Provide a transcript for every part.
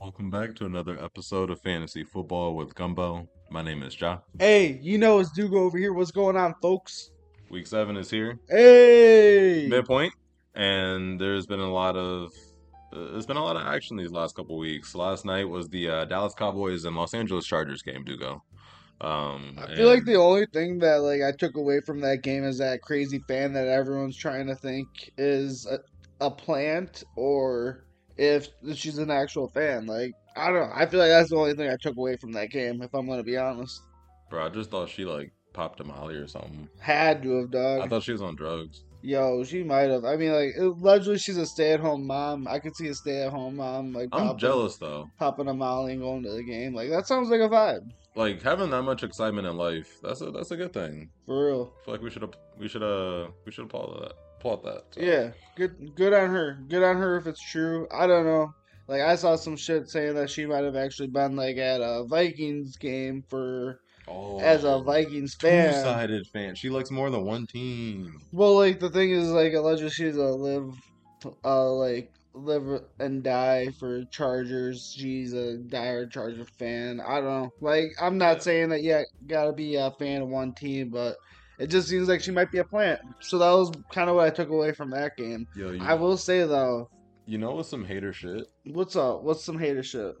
Welcome back to another episode of Fantasy Football with Gumbo. My name is Ja. Hey, you know it's Dugo over here. What's going on, folks? Week seven is here, Hey, midpoint, and there's been a lot of uh, there's been a lot of action these last couple weeks. Last night was the uh, Dallas Cowboys and Los Angeles Chargers game. Dugo. Um, I feel like the only thing that like I took away from that game is that crazy fan that everyone's trying to think is a, a plant or if she's an actual fan. Like I don't know. I feel like that's the only thing I took away from that game. If I'm gonna be honest, bro, I just thought she like popped a molly or something. had to have dog. I thought she was on drugs. Yo, she might have. I mean, like allegedly she's a stay-at-home mom. I could see a stay-at-home mom like I'm popping, jealous though. popping a molly and going to the game. Like that sounds like a vibe Like having that much excitement in life, that's a that's a good thing. for real. I feel like we should have, we should uh we should applaud that. Applaud that. So, Yeah, good good on her. Good on her if it's true. I don't know. Like I saw some shit saying that she might have actually been like at a Vikings game for Oh, as a Vikings fan. two-sided fan. She likes more than one team. Well, like the thing is, like allegedly she's a live, uh, like live and die for Chargers. She's a diehard Charger fan. I don't know. Like I'm not saying that. Yeah, gotta be a fan of one team, but. It just seems like she might be a plant. So that was kind of what I took away from that game. Yo, I will say though, you know what's some hater shit? What's up? What's some hater shit?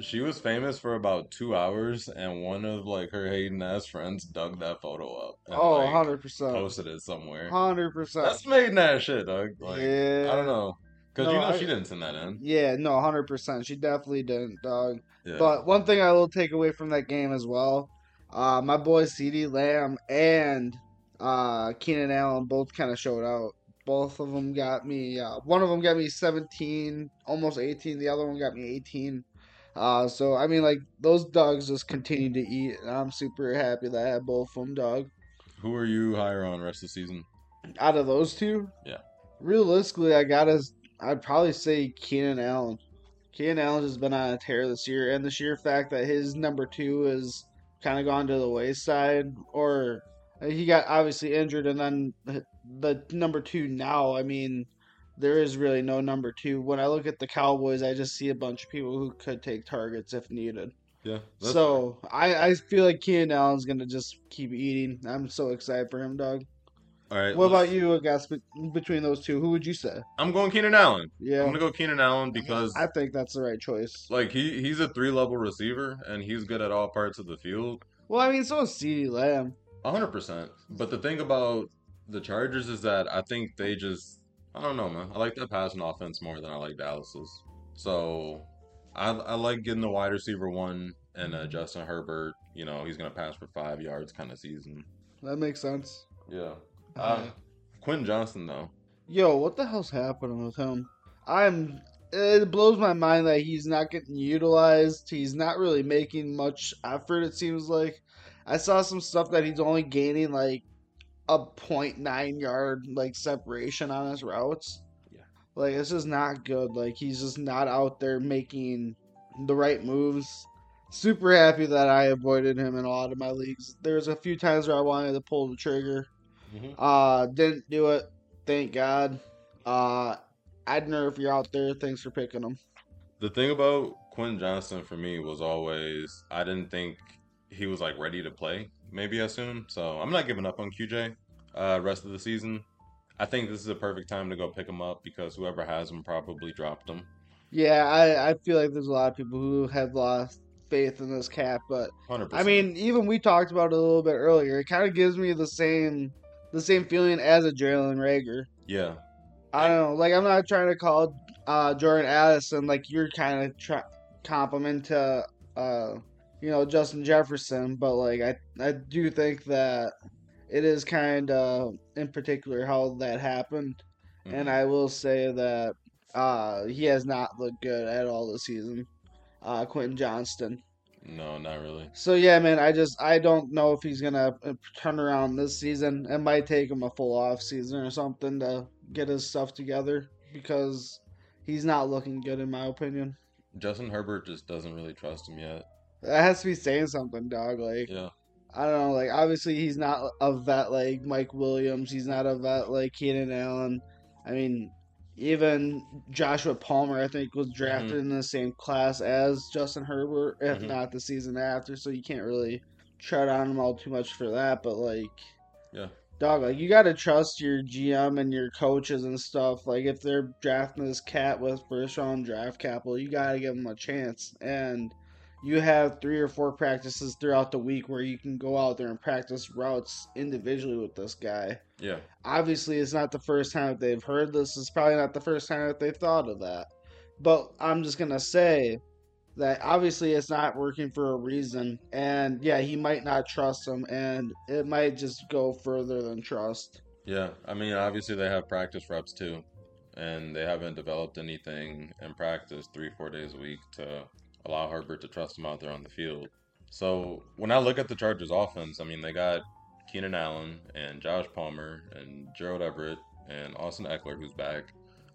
She was famous for about two hours, and one of like her hating ass friends dug that photo up. And, Oh, like, 100%. posted it somewhere. 100%. That's making ass shit, dog. Like, yeah. I don't know, cause No, you know I- she didn't send that in. Yeah, no, 100%. She definitely didn't, dog. Yeah. But one thing I will take away from that game as well, uh, my boy CeeDee Lamb and uh, Keenan Allen both kind of showed out. Both of them got me. Uh, one of them got me 17, almost 18. The other one got me 18. Uh, so I mean, like those dogs just continue to eat, and I'm super happy that I have both of them, dog. Who are you higher on rest of the season? Out of those two, Yeah. Realistically, I gotta. I'd probably say Keenan Allen. Keenan Allen has been on a tear this year, and the sheer fact that his number two has kind of gone to the wayside, or Uh, he got obviously injured, and then the number two now. I mean, there is really no number two. When I look at the Cowboys, I just see a bunch of people who could take targets if needed. Yeah. So I, I feel like Keenan Allen's gonna just keep eating. I'm so excited for him, dog. all right. What about you, I guess, between those two? Who would you say? I'm going Keenan Allen. Yeah, I'm gonna go Keenan Allen because I think that's the right choice. like he he's a three level receiver and he's good at all parts of the field. Well, I mean, so is CeeDee Lamb. Hundred percent. But the thing about the Chargers is that I think they just I don't know, man. I like that passing offense more than I like Dallas's. So I I like getting the wide receiver one and uh, Justin Herbert. You know he's gonna pass for five yards kind of season. That makes sense. Yeah. Uh, Quentin Johnston though. Yo, what the hell's happening with him? I'm. It blows my mind that he's not getting utilized. He's not really making much effort. It seems like. I saw some stuff that he's only gaining like a 0.9 yard like separation on his routes. Yeah. Like this is not good. Like he's just not out there making the right moves. Super happy that I avoided him in a lot of my leagues. There's a few times where I wanted to pull the trigger. Uh, didn't do it. Thank God. Uh, Adner, if you're out there, thanks for picking him. The thing about Quentin Johnston for me was always I didn't think he was like ready to play maybe as soon. So I'm not giving up on QJ uh rest of the season. I think this is a perfect time to go pick him up because whoever has him probably dropped him. Yeah, I, I feel like there's a lot of people who have lost faith in this cap, but 100%. I mean, even we talked about it a little bit earlier. It kind of gives me the same the same feeling as a Jalen Reagor. yeah. I don't know. Like I'm not trying to call uh, Jordan Addison like you're kind of try compliment to uh, you know Justin Jefferson, but like I I do think that it is kind of in particular how that happened, and Mhm. I will say that uh, he has not looked good at all this season. Uh, Quentin Johnston. No, not really. So yeah, man, I just I don't know if he's gonna uh, turn around this season. It might take him a full off season or something to get his stuff together because he's not looking good in my opinion. Justin Herbert just doesn't really trust him yet. That has to be saying something, dog. Like Yeah. I don't know, like obviously he's not a vet like Mike Williams. He's not a vet like Keenan Allen. I mean, even Joshua Palmer, I think, was drafted Mhm. in the same class as Justin Herbert, if Mhm. not the season after. So you can't really tread on them all too much for that. But like, Yeah. dog, like you gotta trust your GM and your coaches and stuff. Like if they're drafting this cat with first round draft capital, you gotta give them a chance. And you have three or four practices throughout the week where you can go out there and practice routes individually with this guy. Yeah. Obviously, it's not the first time that they've heard this. It's probably not the first time that they've thought of that. But I'm just gonna say that obviously it's not working for a reason. And yeah, he might not trust him, and it might just go further than trust. Yeah. I mean, obviously they have practice reps too, and they haven't developed anything in practice three, four days a week to allow Herbert to trust him out there on the field. So when I look at the Chargers offense, I mean, they got Keenan Allen and Josh Palmer and Gerald Everett and Austin Ekeler, who's back.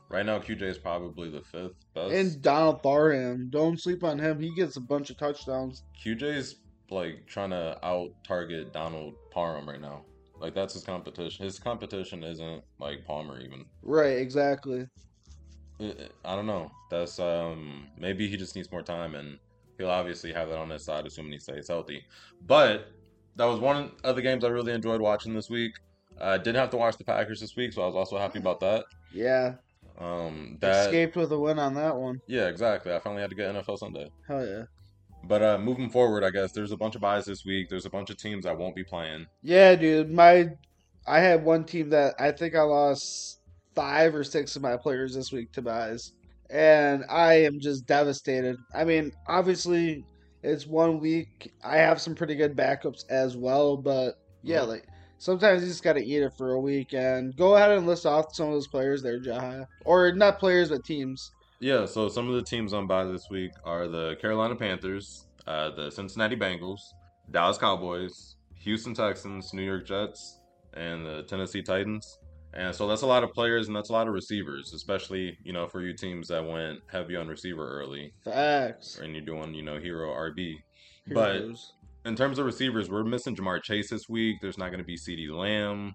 Right now, QJ is probably the fifth best. And Donald Parham, don't sleep on him. He gets a bunch of touchdowns. QJ's like trying to out target Donald Parham right now. Like that's his competition. His competition isn't like Palmer even. Right, exactly. I- I don't know. That's um maybe he just needs more time and he'll obviously have that on his side assuming he stays healthy. But that was one of the games I really enjoyed watching this week. I didn't have to watch the Packers this week, so I was also happy about that. Yeah, Um that escaped with a win on that one. Yeah, exactly. I finally had to get NFL Sunday. Hell yeah. But uh moving forward, I guess there's a bunch of byes this week. There's a bunch of teams I won't be playing. Yeah, dude. My I had one team that I think I lost five or six of my players this week to byes. And I am just devastated. I mean, obviously it's one week. I have some pretty good backups as well, but yeah, Mhm. like sometimes you just gotta eat it for a week and go ahead and list off some of those players there, Jaha. Or not players but teams. Yeah, so some of the teams on bye this week are the Carolina Panthers, uh, the Cincinnati Bengals, Dallas Cowboys, Houston Texans, New York Jets, and the Tennessee Titans. And so that's a lot of players and that's a lot of receivers, especially, you know, for you teams that went heavy on receiver early Facts. and you're doing, you know, hero RB. But- In terms of receivers, we're missing Ja'Marr Chase this week. There's not going to be CeeDee Lamb.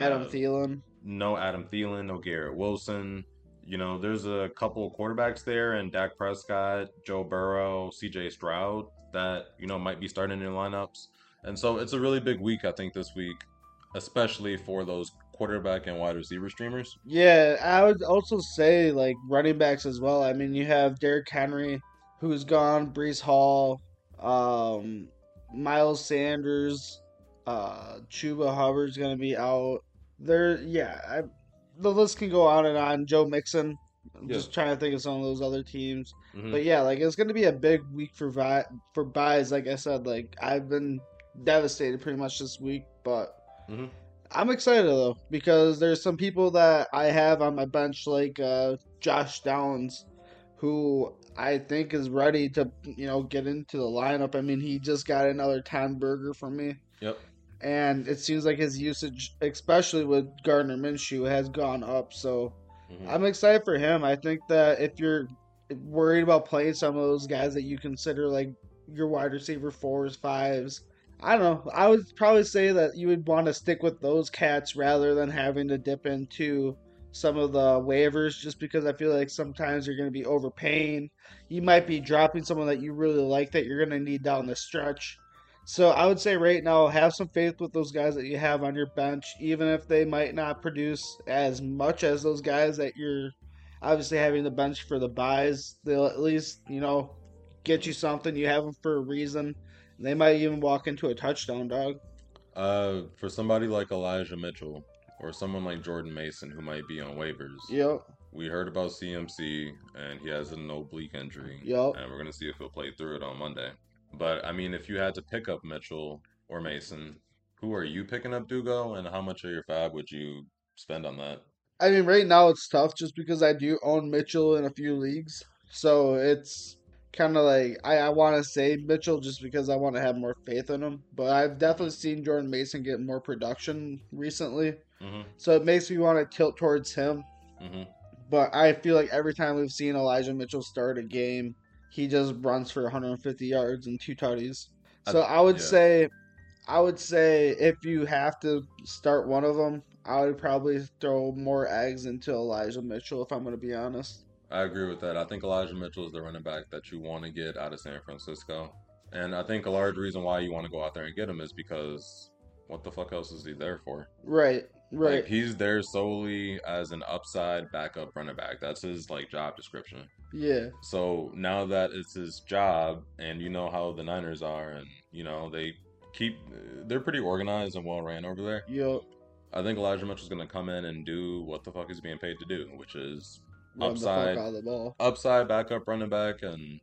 Adam uh, Thielen. no Adam Thielen, no Garrett Wilson. You know, there's a couple of quarterbacks there, and Dak Prescott, Joe Burrow, C.J. Stroud that you know might be starting in lineups. And so it's a really big week, I think, this week, especially for those quarterback and wide receiver streamers. Yeah, I would also say like running backs as well. I mean, you have Derrick Henry, who's gone, Breece Hall, um, Miles Sanders, uh, Chuba Hubbard's gonna be out. There, yeah, I, the list can go on and on. Joe Mixon. I'm Yeah. just trying to think of some of those other teams. Mhm. But yeah, like it's gonna be a big week for vi- for byes. Like I said, like I've been devastated pretty much this week, but Mhm. I'm excited though because there's some people that I have on my bench, like uh, Josh Downs, who I think is ready to you know get into the lineup. I mean, he just got another ten burger from me, Yep. and it seems like his usage, especially with Gardner Minshew, has gone up. So Mhm. I'm excited for him. I think that if you're worried about playing some of those guys that you consider like your wide receiver fours, fives, I don't know. I would probably say that you would want to stick with those cats rather than having to dip into some of the waivers just because I feel like sometimes you're going to be overpaying. You might be dropping someone that you really like that you're going to need down the stretch. So I would say right now, have some faith with those guys that you have on your bench, even if they might not produce as much as those guys that you're obviously having the bench for the byes. They'll at least, you know, get you something. You have them for a reason. They might even walk into a touchdown, dog. Uh, for somebody like Elijah Mitchell or someone like Jordan Mason who might be on waivers, Yep. we heard about CMC and he has an oblique injury. Yep. and we're gonna see if he'll play through it on Monday. But I mean, if you had to pick up Mitchell or Mason, who are you picking up, Dugo, and how much of your fab would you spend on that? I mean, right now it's tough just because I do own Mitchell in a few leagues. So it's kind of like I, I want to say Mitchell just because I want to have more faith in him. But I've definitely seen Jordan Mason get more production recently. hmm So it makes me want to tilt towards him. hmm But I feel like every time we've seen Elijah Mitchell start a game, he just runs for 150 yards and two tutties. So I would yeah. say, I would say if you have to start one of them, I would probably throw more eggs into Elijah Mitchell if I'm going to be honest. I agree with that. I think Elijah Mitchell is the running back that you want to get out of San Francisco. And I think a large reason why you want to go out there and get him is because what the fuck else is he there for? Right, right. Like he's there solely as an upside backup running back. That's his like job description. yeah. So now that it's his job, and you know how the Niners are, and you know they keep they're pretty organized and well ran over there. Yup. I think Elijah Mitchell's gonna come in and do what the fuck he's being paid to do, which is Run the fuck Upside. out of the ball. upside backup running back, and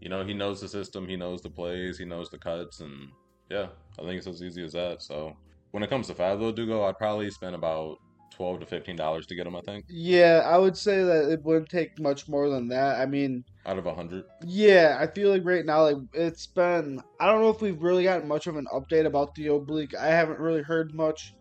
you know he knows the system, he knows the plays, he knows the cuts, and yeah, I think it's as easy as that. So when it comes to Fabio Dugo, I'd probably spend about twelve to fifteen dollars to get him. I think Yeah, I would say that it wouldn't take much more than that. I mean, out of a hundred. yeah, I feel like right now, like it's been. I don't know if we've really gotten much of an update about the oblique. I haven't really heard much,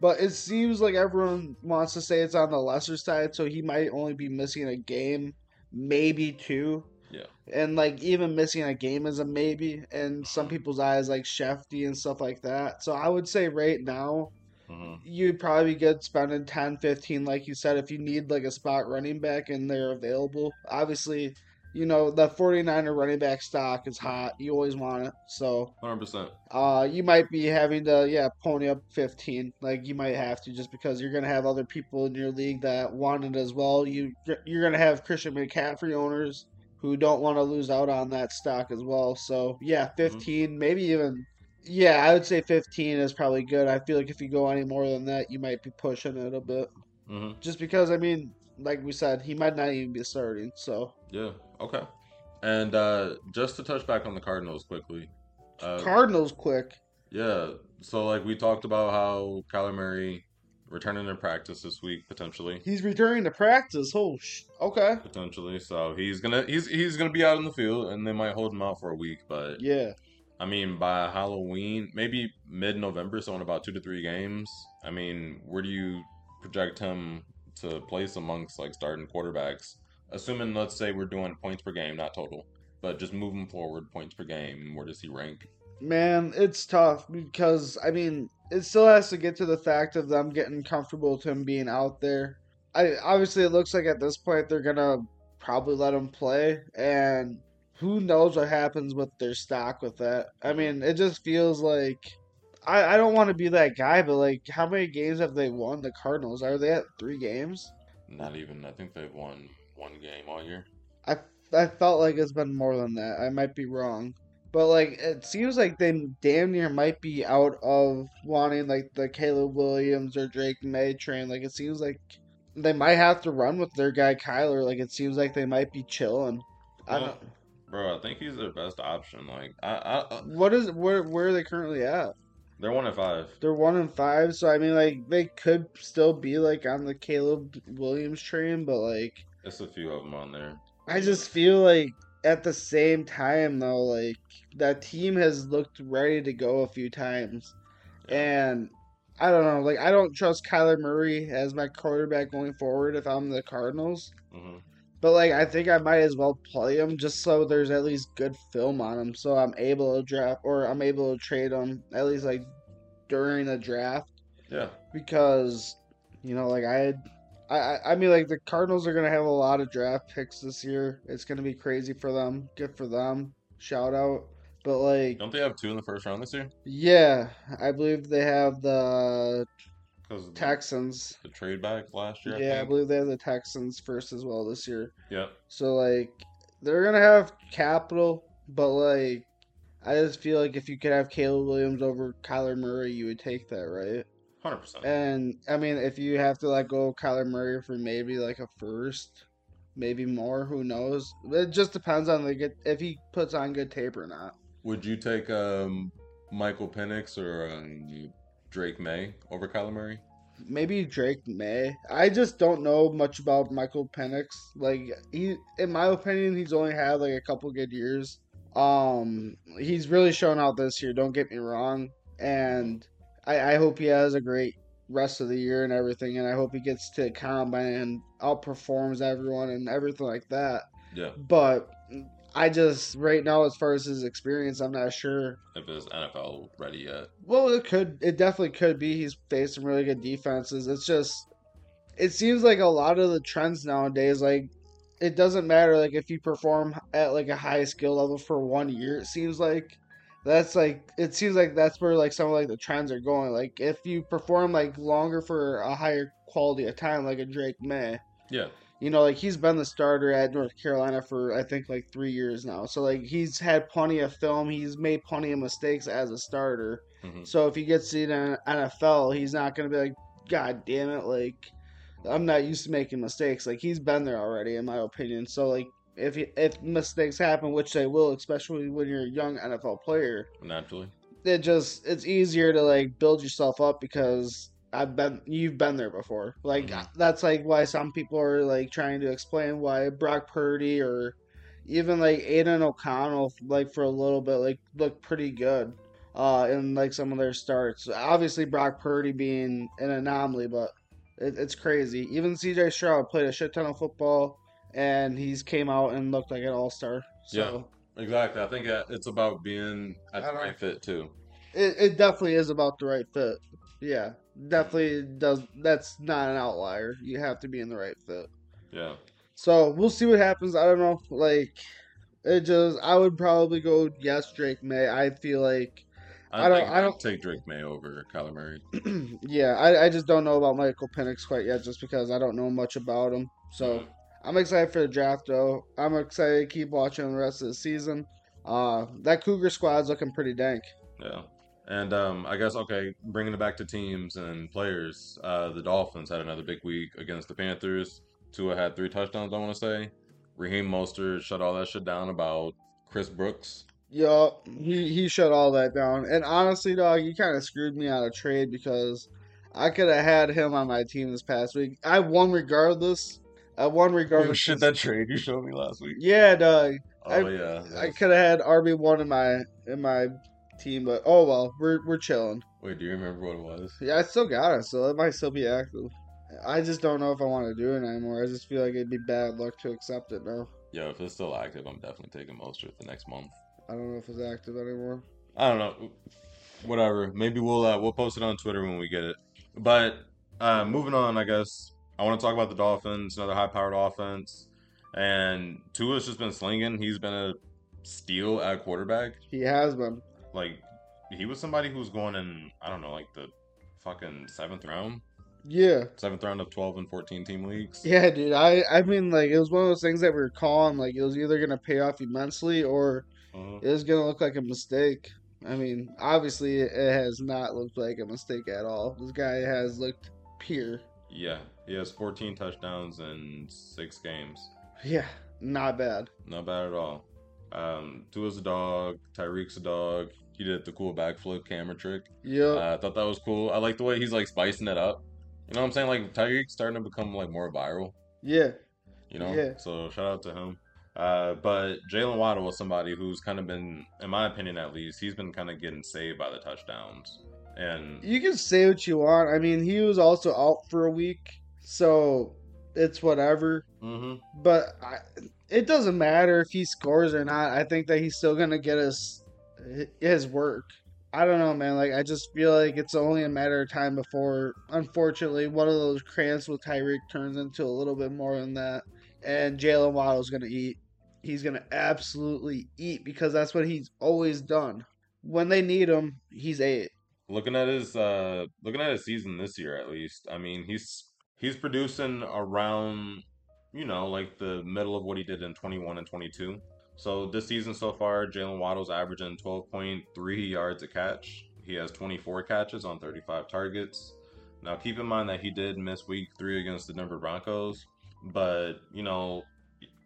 but it seems like everyone wants to say it's on the lesser side, so he might only be missing a game, maybe two. Yeah. And like even missing a game is a maybe in some people's eyes, like Schefty and stuff like that. So I would say right now, hmm you'd probably be good spending 10 15 like you said if you need like a spot running back and they're available obviously you know the 49er running back stock is hot you always want it so Hundred percent. uh you might be having to yeah pony up 15 like you might have to just because you're gonna have other people in your league that want it as well you you're gonna have christian mccaffrey owners who don't want to lose out on that stock as well so yeah 15 maybe even yeah, I would say 15 is probably good. I feel like if you go any more than that, you might be pushing it a bit. hmm Just because, I mean, like we said, he might not even be starting. So, Yeah. Okay. And uh just to touch back on the Cardinals quickly. Uh, Cardinals quick. yeah. So like we talked about how Kyler Murray returning to practice this week potentially. He's returning to practice. Oh, sh- okay. Potentially. So he's gonna he's he's gonna be out in the field and they might hold him out for a week, but Yeah. I mean by Halloween, maybe mid November, so in about two to three games. I mean, where do you project him to place amongst like starting quarterbacks? Assuming let's say we're doing points per game, not total. But just moving forward, points per game, where does he rank? Man, it's tough because, I mean, it still has to get to the fact of them getting comfortable with him being out there. I Obviously, it looks like at this point they're going to probably let him play. And who knows what happens with their stock with that. I mean, it just feels like I, I don't want to be that guy, but like, how many games have they won? The Cardinals are they at three games? Not even. I think they've won one game all year. I I felt like it's been more than that. I might be wrong, but like it seems like they damn near might be out of wanting like the Caleb Williams or Drake Maye train. Like it seems like they might have to run with their guy Kyler. Like it seems like they might be chilling. I don't. Bro, I think he's their best option. Like, I, I, I What is where where are they currently at? they're one at five. They're one and five, so I mean, like they could still be like on the Caleb Williams train, but like It's a few of them on there. I just feel like at the same time though, like that team has looked ready to go a few times, and I don't know, like I don't trust Kyler Murray as my quarterback going forward if I'm the Cardinals. hmm But like I think I might as well play him just so there's at least good film on him, so I'm able to draft or I'm able to trade him at least like during the draft Yeah. because you know like I had. I, I- I mean, like the Cardinals are gonna have a lot of draft picks this year. It's gonna be crazy for them. Good for them. Shout out. But like, Don't they have two in the first round this year? yeah, I believe they have the Because the, Texans. the trade back last year. Yeah, I think. believe they have the Texans first as well this year. Yeah. So like, they're gonna have capital, but like, I just feel like if you could have Caleb Williams over Kyler Murray, you would take that, right? Hundred percent. And I mean, if you have to let go of Kyler Murray for maybe like a first, maybe more, who knows? It just depends on the good if he puts on good tape or not. Would you take um, Michael Penix or um, Drake Maye over Kyler Murray? Maybe Drake Maye. I just don't know much about Michael Penix. Like he, in my opinion, he's only had like a couple good years. Um, he's really shown out this year. Don't get me wrong, and I, I hope he has a great rest of the year and everything. And I hope he gets to combine and outperforms everyone and everything like that. Yeah. But I just right now, as far as his experience, I'm not sure. if it's NFL ready yet. Well, it could. It definitely could be. He's faced some really good defenses. It's just, it seems like a lot of the trends nowadays, like it doesn't matter like if you perform at like a high skill level for one year. It seems like that's like it seems like that's where like some of like the trends are going. Like if you perform like longer for a higher quality of time, like a Drake Maye, Yeah. you know, like he's been the starter at North Carolina for I think like three years now. So like he's had plenty of film. He's made plenty of mistakes as a starter. hmm So if he gets in an NFL, he's not gonna be like, God damn it, like I'm not used to making mistakes. Like he's been there already, in my opinion. So like if if mistakes happen, which they will, especially when you're a young NFL player, Naturally. it just it's easier to like build yourself up because I've been you've been there before. Like Mhm. that's like why some people are like trying to explain why Brock Purdy or even like Aidan O'Connell like for a little bit like looked pretty good uh in like some of their starts. Obviously Brock Purdy being an anomaly, but it, it's crazy. Even CJ Stroud played a shit ton of football and he's came out and looked like an all star. So Exactly. I think it's about being at the right fit too. it, it definitely is about the right fit. Yeah, definitely does. That's not an outlier. You have to be in the right fit. Yeah. So we'll see what happens. I don't know. Like, it just I would probably go yes, Drake Maye. I feel like, I, I don't- I don't- take Drake Maye over Kyler Murray. yeah, I, I just don't know about Michael Penix quite yet, just because I don't know much about him. So mm-hmm. I'm excited for the draft, though. I'm excited to keep watching the rest of the season. Uh, that Cougar squad's looking pretty dank. Yeah. And um, I guess okay, bringing it back to teams and players. Uh, the Dolphins had another big week against the Panthers. Tua had three touchdowns. I want to say. Raheem Mostert shut all that shit down about Chris Brooks. Yup, he he shut all that down. And honestly, dog, he kind of screwed me out of trade because I could have had him on my team this past week. I won regardless. I won Oh regardless. shit, that trade you showed me last week. yeah, dog. Oh I- yeah. I could have had RB one in my in my team, but oh well, we're we're chilling. Wait, do you remember what it was? Yeah, I still got it, so it might still be active. I just don't know if I want to do it anymore. I just feel like it'd be bad luck to accept it now. Yo, if it's still active, I'm definitely taking most of it the next month. I don't know if it's active anymore. I don't know. Whatever. Maybe we'll uh, we'll post it on Twitter when we get it. But uh, moving on, I guess I want to talk about the Dolphins, another high-powered offense, and Tua's just been slinging. He's been a steal at quarterback. He has been. Like he was somebody who was going in. I don't know, like the fucking seventh round, Yeah. seventh round of twelve and fourteen team leagues. Yeah, dude. I I mean, like it was one of those things that we were calling. Like it was either gonna pay off immensely or Uh, it was gonna look like a mistake. I mean, obviously it has not looked like a mistake at all. This guy has looked pure. Yeah, he has fourteen touchdowns in six games. Yeah, not bad. Not bad at all. Um, Tua's a dog. Tyreek's a dog. He did the cool backflip camera trick. Yeah, Uh, I thought that was cool. I like the way he's like spicing it up. You know what I'm saying? Like Tyreek's starting to become like more viral. yeah. You know. Yeah. So shout out to him. Uh, but Jalen Waddle was somebody who's kind of been, in my opinion at least, he's been kind of getting saved by the touchdowns. And You can say what you want. I mean, he was also out for a week, so it's whatever. hmm But I, it doesn't matter if he scores or not. I think that he's still gonna get his his work. I don't know, man. Like I just feel like it's only a matter of time before, unfortunately, one of those cramps with Tyreek turns into a little bit more than that, and Jalen Waddle's gonna eat. He's gonna absolutely eat because that's what he's always done. When they need him, he's ate. Looking at his uh looking at his season this year at least i mean he's he's producing around you know like the middle of what he did in 21 and 22 so this season so far jalen waddle's averaging 12.3 yards a catch. He has 24 catches on 35 targets. Now keep in mind that he did miss week three against the denver broncos but you know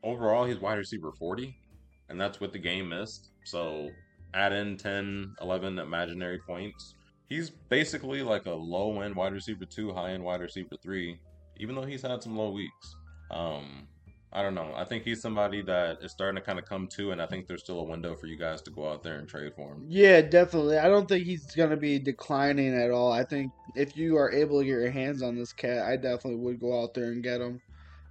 overall he's wide receiver 40 and that's with the game missed. So add in 10 11 imaginary points he's basically like a low end wide receiver two, high end wide receiver three, even though he's had some low weeks. Um, I don't know. I think he's somebody that is starting to kind of come to, and I think there's still a window for you guys to go out there and trade for him. Yeah, definitely. I don't think he's gonna be declining at all. I think if you are able to get your hands on this cat, I definitely would go out there and get him.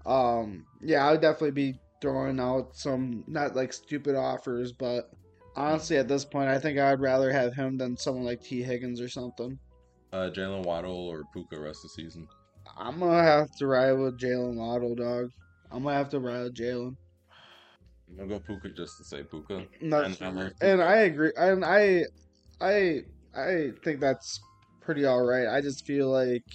Um, yeah, I would definitely be throwing out some not like stupid offers, but honestly, at this point, I think I'd rather have him than someone like Tee Higgins or something. Uh, Jalen Waddle or Puka rest of the season. I'm gonna have to ride with Jalen Waddle, dog. I'm gonna have to ride with Jalen. I'm gonna go Puka just to say Puka. That's And I like and I agree, and I, I, I think that's pretty all right. I just feel like,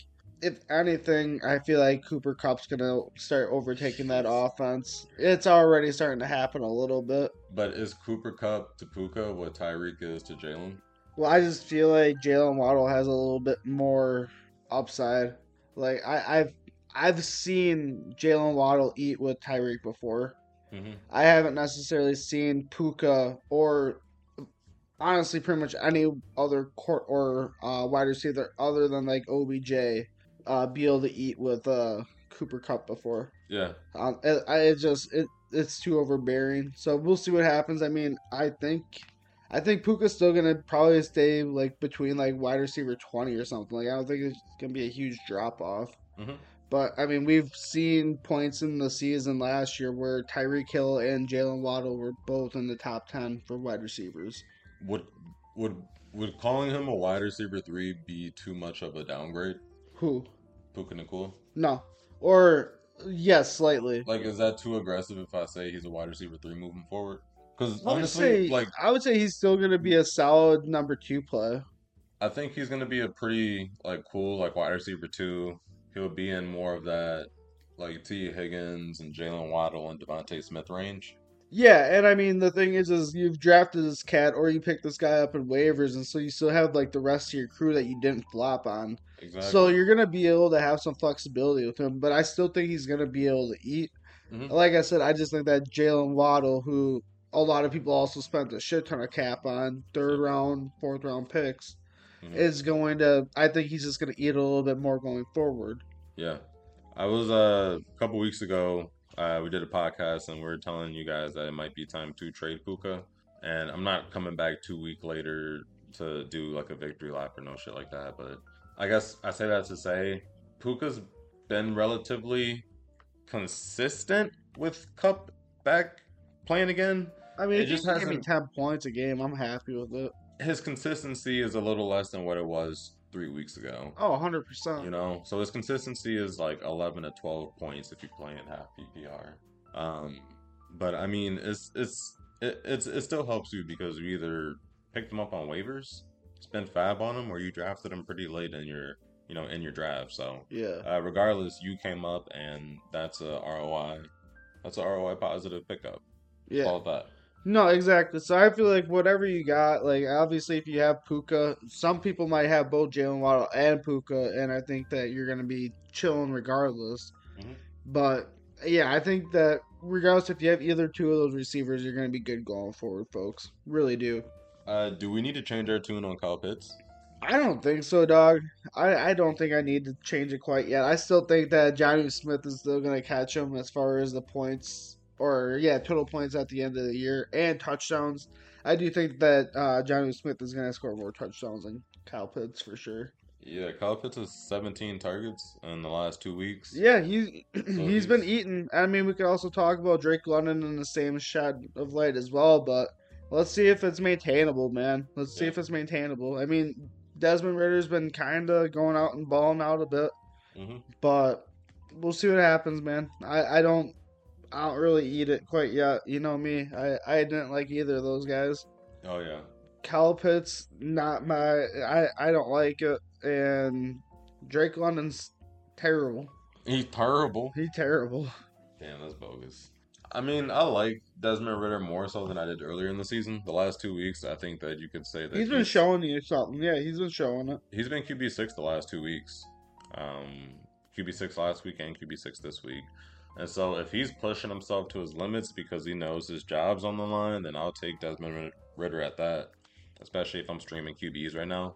if anything, I feel like Cooper Kupp's gonna start overtaking that offense. It's already starting to happen a little bit. But is Cooper Kupp to Puka what Tyreek is to Jalen? Well, I just feel like Jalen Waddle has a little bit more upside. Like I, I've I've seen Jalen Waddle eat with Tyreek before. Mm-hmm. I haven't necessarily seen Puka or honestly pretty much any other court or uh, wide receiver other than like OBJ uh, be able to eat with uh, Cooper Kupp before. Yeah. Um, it, I it just it it's too overbearing. So we'll see what happens. I mean, I think I think Puka's still gonna probably stay like between like wide receiver twenty or something. Like I don't think it's gonna be a huge drop off. Mhm. But I mean, we've seen points in the season last year where Tyreek Hill and Jalen Waddle were both in the top ten for wide receivers. Would would would calling him a wide receiver three be too much of a downgrade? Who? Puka Nacua? No. Or yes, slightly. Like, is that too aggressive if I say he's a wide receiver three moving forward? Because honestly, say like, I would say he's still gonna be a solid number two play. I think he's gonna be a pretty like cool like wide receiver two. He'll be in more of that like Tee Higgins and Jalen Waddle and DeVonta Smith range. Yeah, and I mean the thing is, is you've drafted this cat or you picked this guy up in waivers, and so you still have like the rest of your crew that you didn't flop on. Exactly. So you're gonna be able to have some flexibility with him, but I still think he's gonna be able to eat. Mhm. Like I said, I just think that Jalen Waddle, who a lot of people also spent a shit ton of cap on, third round, fourth round picks, Mhm. is going to. I think he's just gonna eat a little bit more going forward. Yeah. I was uh, a couple weeks ago. Uh, we did a podcast and we are telling you guys that it might be time to trade Puka. And I'm not coming back two week later to do like a victory lap or no shit like that. But I guess I say that to say Puka's been relatively consistent with Kupp back playing again. I mean, It you just give me ten points a game, I'm happy with it. His consistency is a little less than what it was three weeks ago. Oh, 100 percent. You know, so his consistency is like 11 to 12 points if you play in half PPR. Um, but I mean, it's it's it, it's it still helps you because you either picked them up on waivers, spent fab on them, or you drafted them pretty late in your you know in your draft. So Yeah. uh, regardless, you came up and that's a ROI. That's a ROI positive pickup. Yeah. Call it that. No, exactly. So I feel like whatever you got, like obviously if you have Puka, some people might have both Jalen Waddle and Puka, and I think that you're gonna be chilling regardless. Mhm. But yeah, I think that regardless if you have either two of those receivers, you're gonna be good going forward, folks. Really do. Uh, do we need to change our tune on Kyle Pitts? I don't think so, dog. I, I don't think I need to change it quite yet. I still think that Jonnu Smith is still gonna catch him as far as the points or yeah, total points at the end of the year and touchdowns. I do think that uh, Jonnu Smith is gonna score more touchdowns than Kyle Pitts for sure. Yeah, Kyle Pitts has 17 targets in the last two weeks. Yeah, he's he's been eating. I mean, we could also talk about Drake London in the same shot of light as well, but let's see if it's maintainable, man. Let's see Yeah. if it's maintainable. I mean, Desmond Ridder's been kind of going out and balling out a bit, hmm but we'll see what happens, man. I, I don't I don't really eat it quite yet. You know me. I, I didn't like either of those guys. Oh yeah. Cal Pitts, not my. I I don't like it, and Drake London's terrible. He's terrible. He's terrible. Damn, that's bogus. I mean, I like Desmond Ridder more so than I did earlier in the season. The last two weeks, I think that you could say that He's been showing you something. Yeah, he's been showing it. He's been QB six the last two weeks. Um, QB six last week and QB six this week. And so, if he's pushing himself to his limits because he knows his job's on the line, then I'll take Desmond Ridder at that. Especially if I'm streaming QBs right now.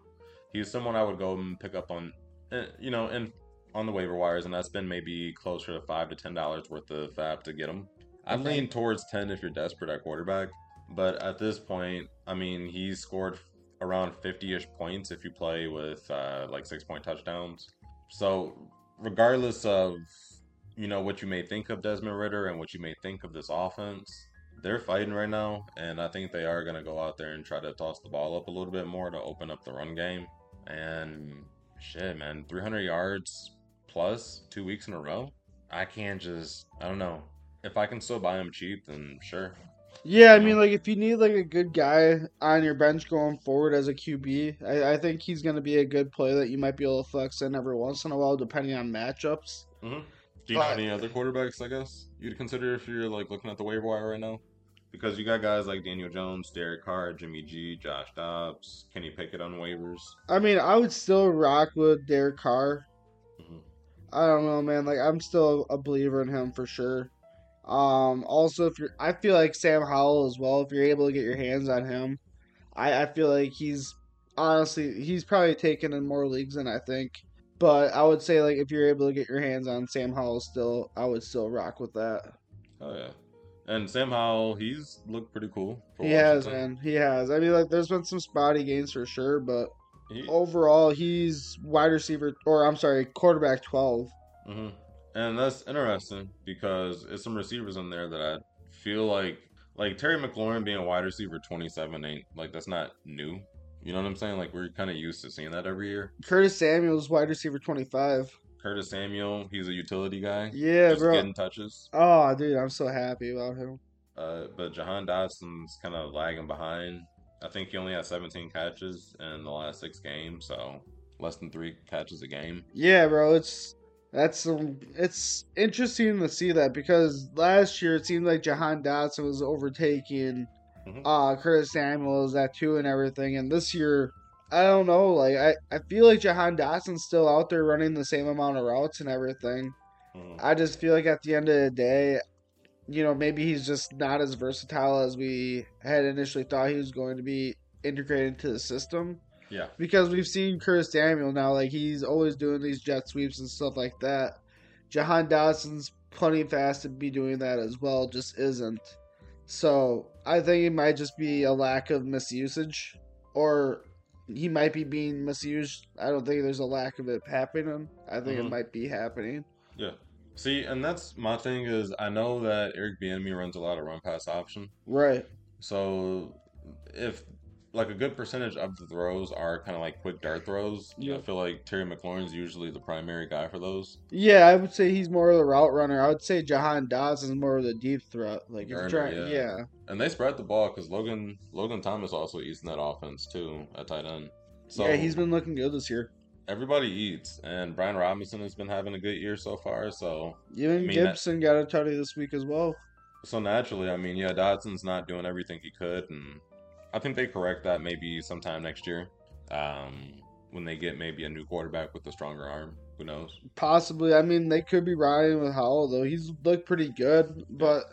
He's someone I would go and pick up on, eh, you know, and on the waiver wires, and that's been maybe closer to five to ten dollars worth of fab to get him. I Okay. lean towards ten if you're desperate at quarterback, but at this point, I mean, he's scored around 50-ish points if you play with uh, like six point touchdowns. So regardless of you know, what you may think of Desmond Ridder and what you may think of this offense, they're fighting right now, and I think they are going to go out there and try to toss the ball up a little bit more to open up the run game. And shit, man, 300 yards plus two weeks in a row. I can't just, I don't know. If I can still buy him cheap, then sure. Yeah, I mean, like if you need like a good guy on your bench going forward as a QB, I, I think he's going to be a good play that you might be able to flex in every once in a while, depending on matchups. Mm-hmm. Do you know any other quarterbacks? I guess you'd consider if you're like looking at the waiver wire right now, because you got guys like Daniel Jones, Derek Carr, Jimmy G, Josh Dobbs, Kenny Pickett on waivers. I mean, I would still rock with Derek Carr. Mhm. I don't know, man. Like I'm still a believer in him for sure. Um, also, if you're, I feel like Sam Howell as well. If you're able to get your hands on him, I, I feel like he's honestly he's probably taken in more leagues than I think. But I would say like if you're able to get your hands on Sam Howell, still I would still rock with that. Oh yeah, and Sam Howell, he's looked pretty cool. He has, man. He has. I mean, like there's been some spotty games for sure, but He, overall he's wide receiver or I'm sorry, quarterback twelve. hmm And that's interesting because it's some receivers in there that I feel like, like Terry McLaurin being a wide receiver 27 ain't like that's not new. You know what I'm saying? Like we're kind of used to seeing that every year. Curtis Samuel's wide receiver 25. Curtis Samuel, he's a utility guy. Yeah, just bro. getting touches. Oh, dude, I'm so happy about him. Uh, but Jahan Dotson's kind of lagging behind. I think he only has 17 catches in the last six games, so less than three catches a game. Yeah, bro, it's that's some it's interesting to see that because last year it seemed like Jahan Dotson was overtaking Mhm. uh Curtis Samuels at two and everything, and this year I don't know, like I, I feel like Jahan Dotson's still out there running the same amount of routes and everything. Mhm. I just feel like at the end of the day, you know, maybe he's just not as versatile as we had initially thought he was going to be integrated into the system. Yeah. Because we've seen Curtis Samuel now, like he's always doing these jet sweeps and stuff like that. Jahan Dotson's plenty fast to be doing that as well, just isn't. So I think it might just be a lack of misusage, or he might be being misused. I don't think there's a lack of it happening. I think Mhm. it might be happening. Yeah. See, and that's my thing is I know that Eric Bieniemy runs a lot of run pass option. Right. So if like a good percentage of the throws are kind of like quick dart throws, Yeah. I feel like Terry McLaurin's usually the primary guy for those. Yeah, I would say he's more of the route runner. I would say Jahan Dotson is more of the deep threat. Like if you're trying, yeah. yeah. And they spread the ball because Logan Logan Thomas also eats in that offense too at tight end. So yeah, he's been looking good this year. everybody eats, and Brian Robinson has been having a good year so far. So Even mean, that- Gibson got a tutty this week as well. so naturally, I mean, yeah, Dotson's not doing everything he could, and I think they correct that maybe sometime next year, um, when they get maybe a new quarterback with a stronger arm. Who knows? Possibly. I mean, they could be riding with Howell though. He's looked pretty good, but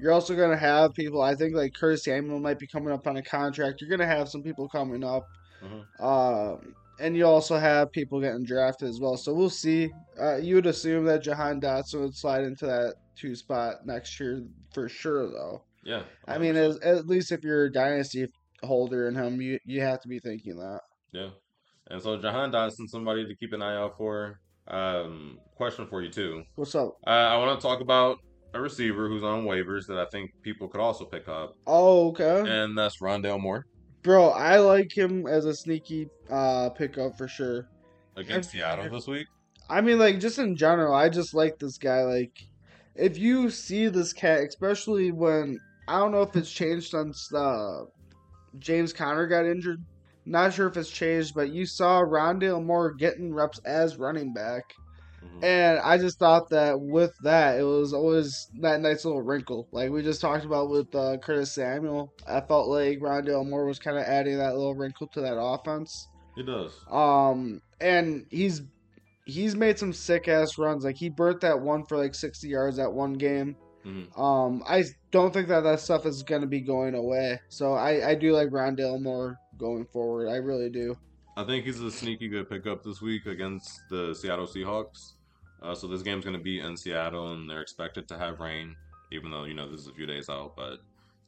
you're also gonna have people. I think like Curtis Samuel might be coming up on a contract. You're gonna have some people coming up, Mhm. um, and you also have people getting drafted as well. So we'll see. Uh, you would assume that Jahan Dotson would slide into that two spot next year for sure, though. Yeah. I mean, as, at least if you're a dynasty holder in him, you you have to be thinking that. yeah. And so Jahan Dotson, somebody to keep an eye out for. Um, question for you too. What's up? Uh, I want to talk about a receiver who's on waivers that I think people could also pick up, Oh, okay. and that's Rondale Moore Bro, I like him as a sneaky uh pickup for sure. against I've- Seattle this week. I mean, like just in general, I just like this guy. Like, if you see this cat, especially when I don't know if it's changed since uh, James Conner got injured. Not sure if it's changed, but you saw Rondale Moore getting reps as running back, Mhm. and I just thought that with that, it was always that nice little wrinkle, like we just talked about with uh, Curtis Samuel. I felt like Rondale Moore was kind of adding that little wrinkle to that offense. He does. Um, and he's he's made some sick ass runs. Like he burnt that one for like sixty yards that one game. Mhm. Um, I don't think that that stuff is gonna be going away. So I I do like Rondale Moore going forward. I really do. I think he's a sneaky good pickup this week against the Seattle Seahawks. Uh, so this game's going to be in Seattle, and they're expected to have rain, even though you know this is a few days out. But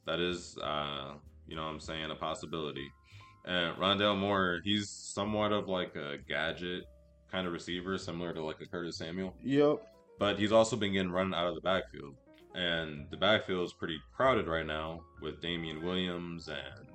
that is, uh, you know, what I'm saying a possibility. And Rondale Moore, he's somewhat of like a gadget kind of receiver, similar to like a Curtis Samuel. Yep. but he's also been getting run out of the backfield, and the backfield is pretty crowded right now with Damien Williams and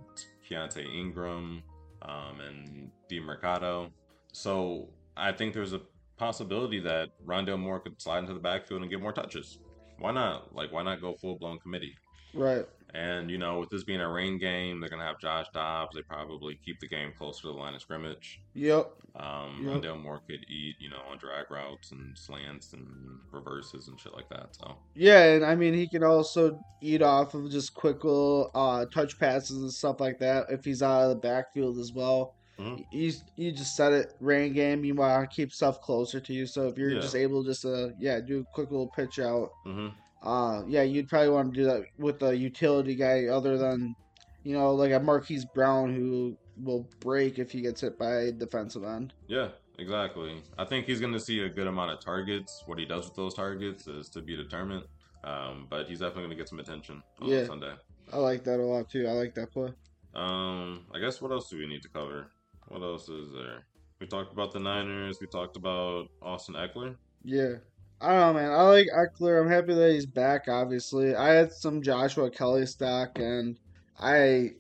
Keaontay Ingram um, and Mercado. So I think there's a possibility that Rondale Moore could slide into the backfield and get more touches. Why not? Like, why not go full blown committee? Right. And you know, with this being a rain game, they're gonna have Josh Dobbs. They probably keep the game close to the line of scrimmage. Yep. Um, Yep. Rondale Moore could eat, you know, on drag routes and slants and reverses and shit like that. So Yeah, and I mean he can also eat off of just quick little uh, touch passes and stuff like that if he's out of the backfield as well. Mhm. You you just said it rain game. You want to keep stuff closer to you, so if you're Yeah. just able just to yeah do a quick little pitch out, hmm uh yeah you'd probably want to do that with a utility guy other than you know like a Marquise Brown who will break if he gets hit by a defensive end. yeah, exactly. I think he's gonna see a good amount of targets. What he does with those targets is to be determined. Um, but he's definitely gonna get some attention on Yeah. Sunday. I like that a lot too. I like that play. Um, I guess what else do we need to cover? What else is there? We talked about the Niners. We talked about Austin Ekeler. Yeah. I don't know, man. I like Ekeler. I'm happy that he's back, obviously. I had some Joshua Kelley stock, and I,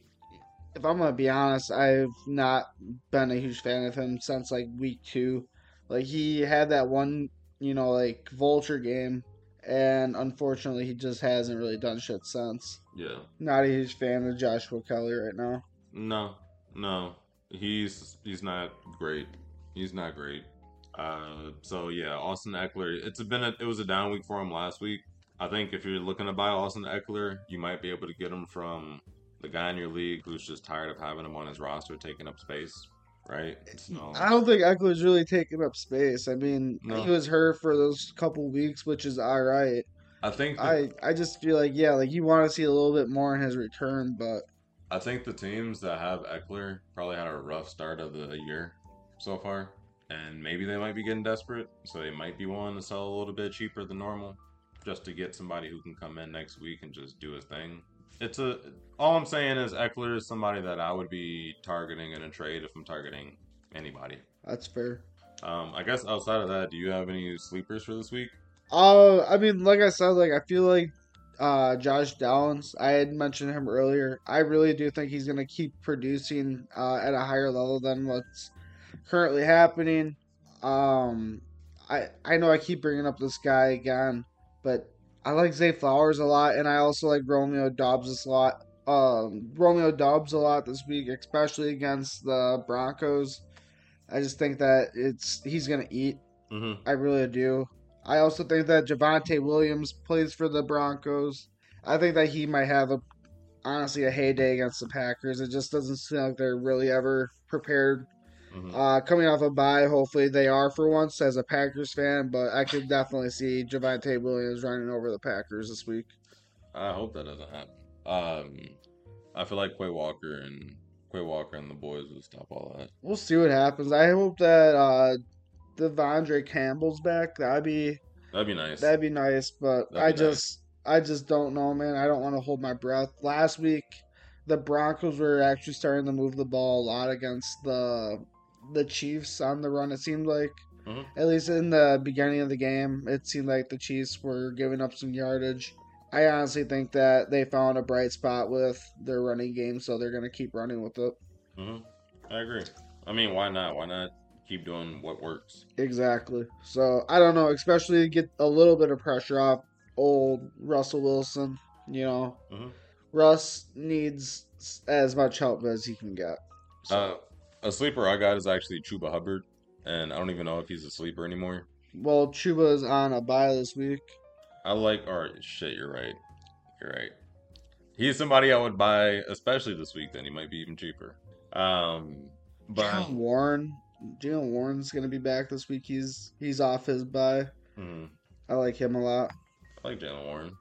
if I'm going to be honest, I've not been a huge fan of him since like week two. Like, he had that one, you know, like vulture game, and unfortunately, he just hasn't really done shit since. Yeah. Not a huge fan of Joshua Kelley right now. No, no, he's he's not great. He's not great. Uh, so yeah, Austin Ekeler. It's been a, it was a down week for him last week. I think if you're looking to buy Austin Ekeler, you might be able to get him from the guy in your league who's just tired of having him on his roster taking up space, right? So I don't think Ekeler's really taking up space. I mean, No. he was hurt for those couple weeks, which is all right. I think the, I I just feel like yeah, like you want to see a little bit more in his return, but I think the teams that have Eckler probably had a rough start of the year so far, and maybe they might be getting desperate, so they might be willing to sell a little bit cheaper than normal, just to get somebody who can come in next week and just do his thing. It's a all I'm saying is Ekeler is somebody that I would be targeting in a trade if I'm targeting anybody. that's fair. Um, I guess outside of that, do you have any sleepers for this week? Uh, I mean, like I said, like I feel like uh Josh Downs, I had mentioned him earlier. I really do think he's gonna keep producing uh at a higher level than what's currently happening. Um, I I know I keep bringing up this guy again, but I like Zay Flowers a lot, and I also like Romeo Doubs a lot. Um, Romeo Doubs a lot this week, especially against the Broncos. I just think that it's he's gonna eat. Mm-hmm. I really do. I also think that Javonte Williams plays for the Broncos. I think that he might have a honestly a heyday against the Packers. It just doesn't seem like they're really ever prepared. Hmm Uh, coming off a bye, hopefully they are for once as a Packers fan, but I could definitely see Javonte Williams running over the Packers this week. I hope that doesn't happen. Um, I feel like Quay Walker and Quay Walker and the boys will stop all that. We'll see what happens. I hope that uh, De'Vondre Campbell's back. That'd be That'd be nice. That'd be nice, but That'd I be just I just don't know, man. I don't want to hold my breath. Last week, the Broncos were actually starting to move the ball a lot against the the Chiefs on the run. It seemed like, Mhm. at least in the beginning of the game, it seemed like the Chiefs were giving up some yardage. I honestly think that they found a bright spot with their running game, so they're gonna keep running with it. hmm I agree. I mean, why not? Why not keep doing what works? Exactly. So I don't know, especially to get a little bit of pressure off old Russell Wilson. You know, Mhm. Russ needs as much help as he can get. So, Uh, a sleeper I got is actually Chuba Hubbard, and I don't even know if he's a sleeper anymore. well, Chuba's on a bye this week. I like, or shit, you're right. You're right. He's somebody I would buy, especially this week. Then he might be even cheaper. Um, but Jaylen Warren, Jaylen Warren's gonna be back this week. He's he's off his bye. mhm. I like him a lot. I like Jaylen Warren.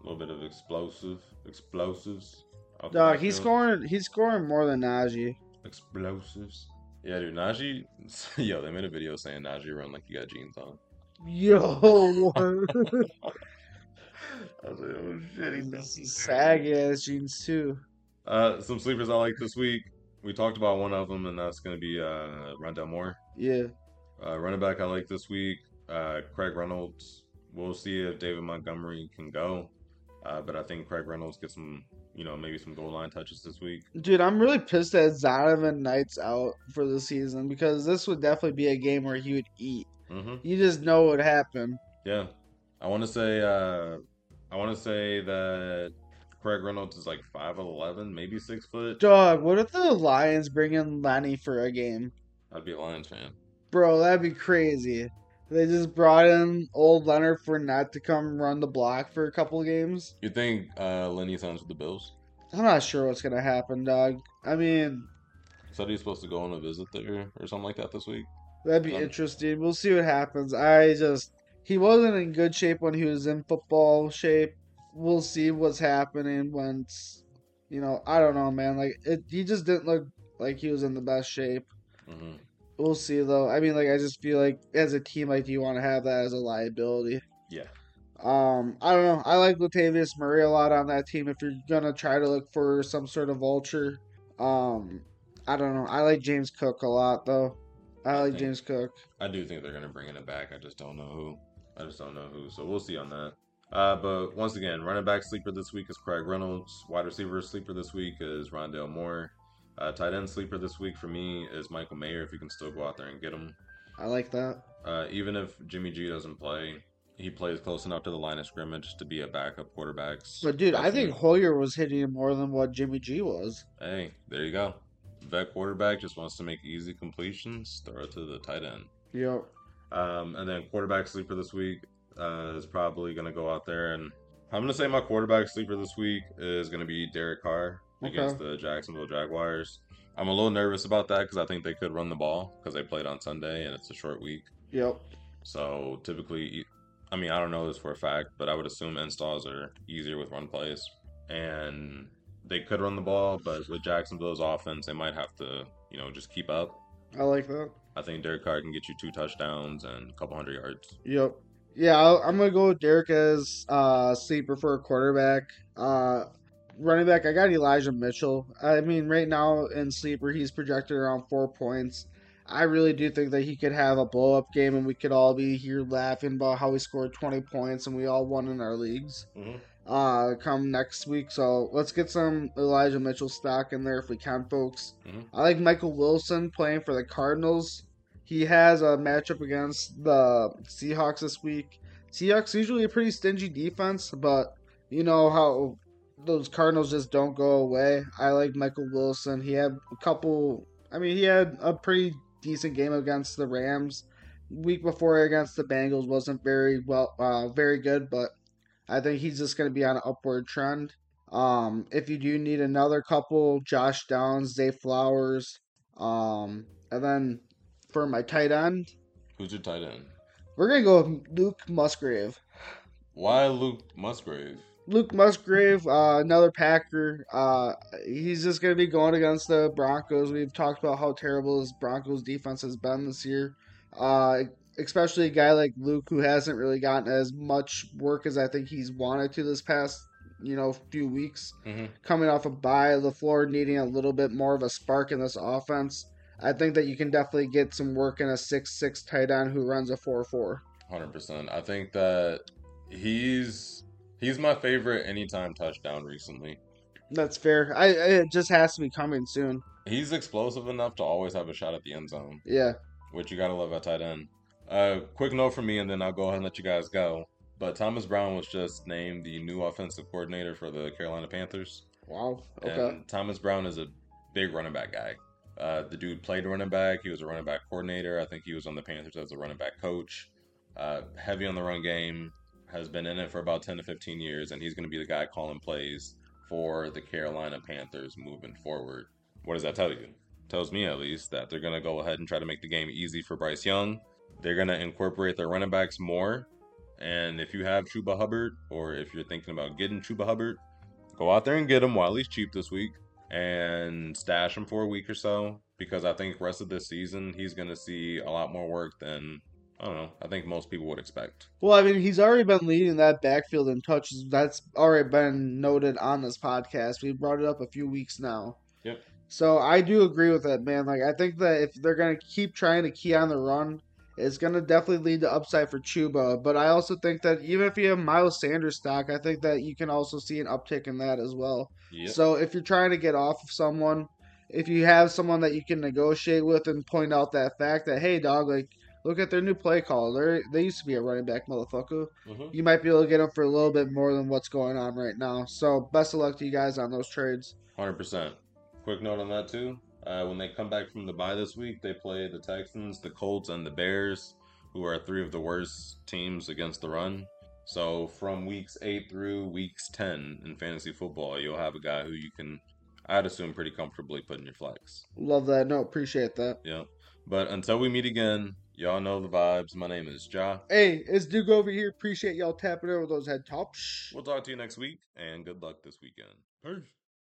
A little bit of explosive, the Dog, he's scoring. He's scoring more than Najee. Explosives. Yeah, dude, Najee. Yo, they made a video saying Najee run like you got jeans on. Yo, I was like, oh shit, he's got some saggy ass jeans too. Uh, some sleepers I like this week. We talked about one of them, and that's going to be uh, Rondale Moore. Yeah, Uh, running back I like this week, uh, Craig Reynolds. we'll see if David Montgomery can go. Uh, but I think Craig Reynolds gets some, you know, maybe some goal line touches this week. Dude, I'm really pissed that Zonovan Knight's out for the season because this would definitely be a game where he would eat. hmm You just know what happened. Yeah, I want to say, uh, I want to say that Craig Reynolds is like five eleven, maybe six foot. Dog, what if the Lions bring in Lenny for a game? I'd be a Lions fan. Bro, that'd be crazy. They just brought in old Leonard Fournette to come run the block for a couple of games. You think uh, Lenny signs with the Bills? I'm not sure what's gonna happen, dog. I mean, Said he's supposed to go on a visit there or something like that this week. that'd be Um, interesting. We'll see what happens. I just he wasn't in good shape when he was in football shape. We'll see what's happening once. You know, I don't know, man. Like it, he just didn't look like he was in the best shape. hmm We'll see though. I mean, like I just feel like as a team, like do you want to have that as a liability? Yeah. Um, I don't know. I like Latavius Murray a lot on that team. If you're gonna try to look for some sort of vulture, um, I don't know. I like James Cook a lot though. I like think- James Cook. I do think they're gonna bring it back. I just don't know who. I just don't know who. So we'll see on that. Uh, but once again, running back sleeper this week is Craig Reynolds. Wide receiver sleeper this week is Rondale Moore. Uh, tight end sleeper this week for me is Michael Mayer. If you can still go out there and get him, I like that. uh, even if Jimmy G doesn't play, he plays close enough to the line of scrimmage to be a backup quarterback. But dude, I think. Hoyer was hitting him more than what Jimmy G was. Hey, there you go. Vet quarterback just wants to make easy completions. Throw it to the tight end. Yep. Um, and then quarterback sleeper this week uh, is probably going to go out there and I'm going to say my quarterback sleeper this week is going to be Derek Carr Okay. against the Jacksonville Jaguars. I'm a little nervous about that because I think they could run the ball because they played on Sunday and it's a short week. Yep. So typically, I mean, I don't know this for a fact, but I would assume installs are easier with run plays. And they could run the ball, but with Jacksonville's offense, they might have to, you know, just keep up. I like that. I think Derek Carr can get you two touchdowns and a couple hundred yards. Yep. Yeah, I'm gonna go with Derek as uh, sleeper for a quarterback. Uh, running back, I got Elijah Mitchell. I mean, right now in sleeper, he's projected around four points. I really do think that he could have a blow up game, and we could all be here laughing about how he scored 20 points and we all won in our leagues. Mm-hmm. Uh, come next week. So let's get some Elijah Mitchell stock in there if we can, folks. Mhm. I like Michael Wilson playing for the Cardinals. He has a matchup against the Seahawks this week. Seahawks usually a pretty stingy defense, but you know how those Cardinals just don't go away. I like Michael Wilson. He had a couple. I mean, he had a pretty decent game against the Rams. Week before against the Bengals wasn't very well, uh, very good, but I think he's just going to be on an upward trend. Um, if you do need another couple, Josh Downs, Zay Flowers, um, and then for my tight end, Who's your tight end? we're gonna go with Luke Musgrave. Why Luke Musgrave? Luke Musgrave, uh, another Packer. Uh, he's just going to be going against the Broncos. We've talked about how terrible this Broncos defense has been this year. Uh, especially a guy like Luke who hasn't really gotten as much work as I think he's wanted to this past, you know, few weeks. Mm-hmm. Coming off a bye, LaFleur needing a little bit more of a spark in this offense. I think that you can definitely get some work in a 6-6 tight end who runs a 4-4. Hundred percent. I think that he's he's my favorite anytime touchdown recently. That's fair. I it just has to be coming soon. He's explosive enough to always have a shot at the end zone, Yeah. which you gotta love at tight end. Uh, quick note from me, and then I'll go ahead and let you guys go. But Thomas Brown was just named the new offensive coordinator for the Carolina Panthers. Wow. Okay. And Thomas Brown is a big running back guy. Uh, the dude played running back. He was a running back coordinator. I think he was on the Panthers as a running back coach. Uh, heavy on the run game. Has been in it for about 10 to 15 years, and he's going to be the guy calling plays for the Carolina Panthers moving forward. What does that tell you? Tells me at least that they're going to go ahead and try to make the game easy for Bryce Young. They're going to incorporate their running backs more. And if you have Chuba Hubbard, or if you're thinking about getting Chuba Hubbard, go out there and get him while he's cheap this week and stash him for a week or so because I think rest of this season he's going to see a lot more work than I don't know. I think most people would expect. Well, I mean, he's already been leading that backfield in touches. That's already been noted on this podcast. We brought it up a few weeks now. Yep. So I do agree with that, man. Like, I think that if they're going to keep trying to key on the run, it's going to definitely lead to upside for Chuba. But I also think that even if you have Miles Sanders stock, I think that you can also see an uptick in that as well. Yep. So if you're trying to get off of someone, if you have someone that you can negotiate with and point out that fact that hey dog, like look at their new play call. They they used to be a running back motherfucker. Mhm. You might be able to get them for a little bit more than what's going on right now. So best of luck to you guys on those trades. Hundred percent. Quick note on that too. Uh, when they come back from the bye this week, they play the Texans, the Colts, and the Bears, who are three of the worst teams against the run. So from weeks eight through weeks ten in fantasy football, you'll have a guy who you can, I'd assume, pretty comfortably put in your flex. Love that. No, appreciate that. Yeah. But until we meet again, y'all know the vibes. My name is Ja. Hey, it's Duke over here. Appreciate y'all tapping over those head tops. We'll talk to you next week, and good luck this weekend. Peace.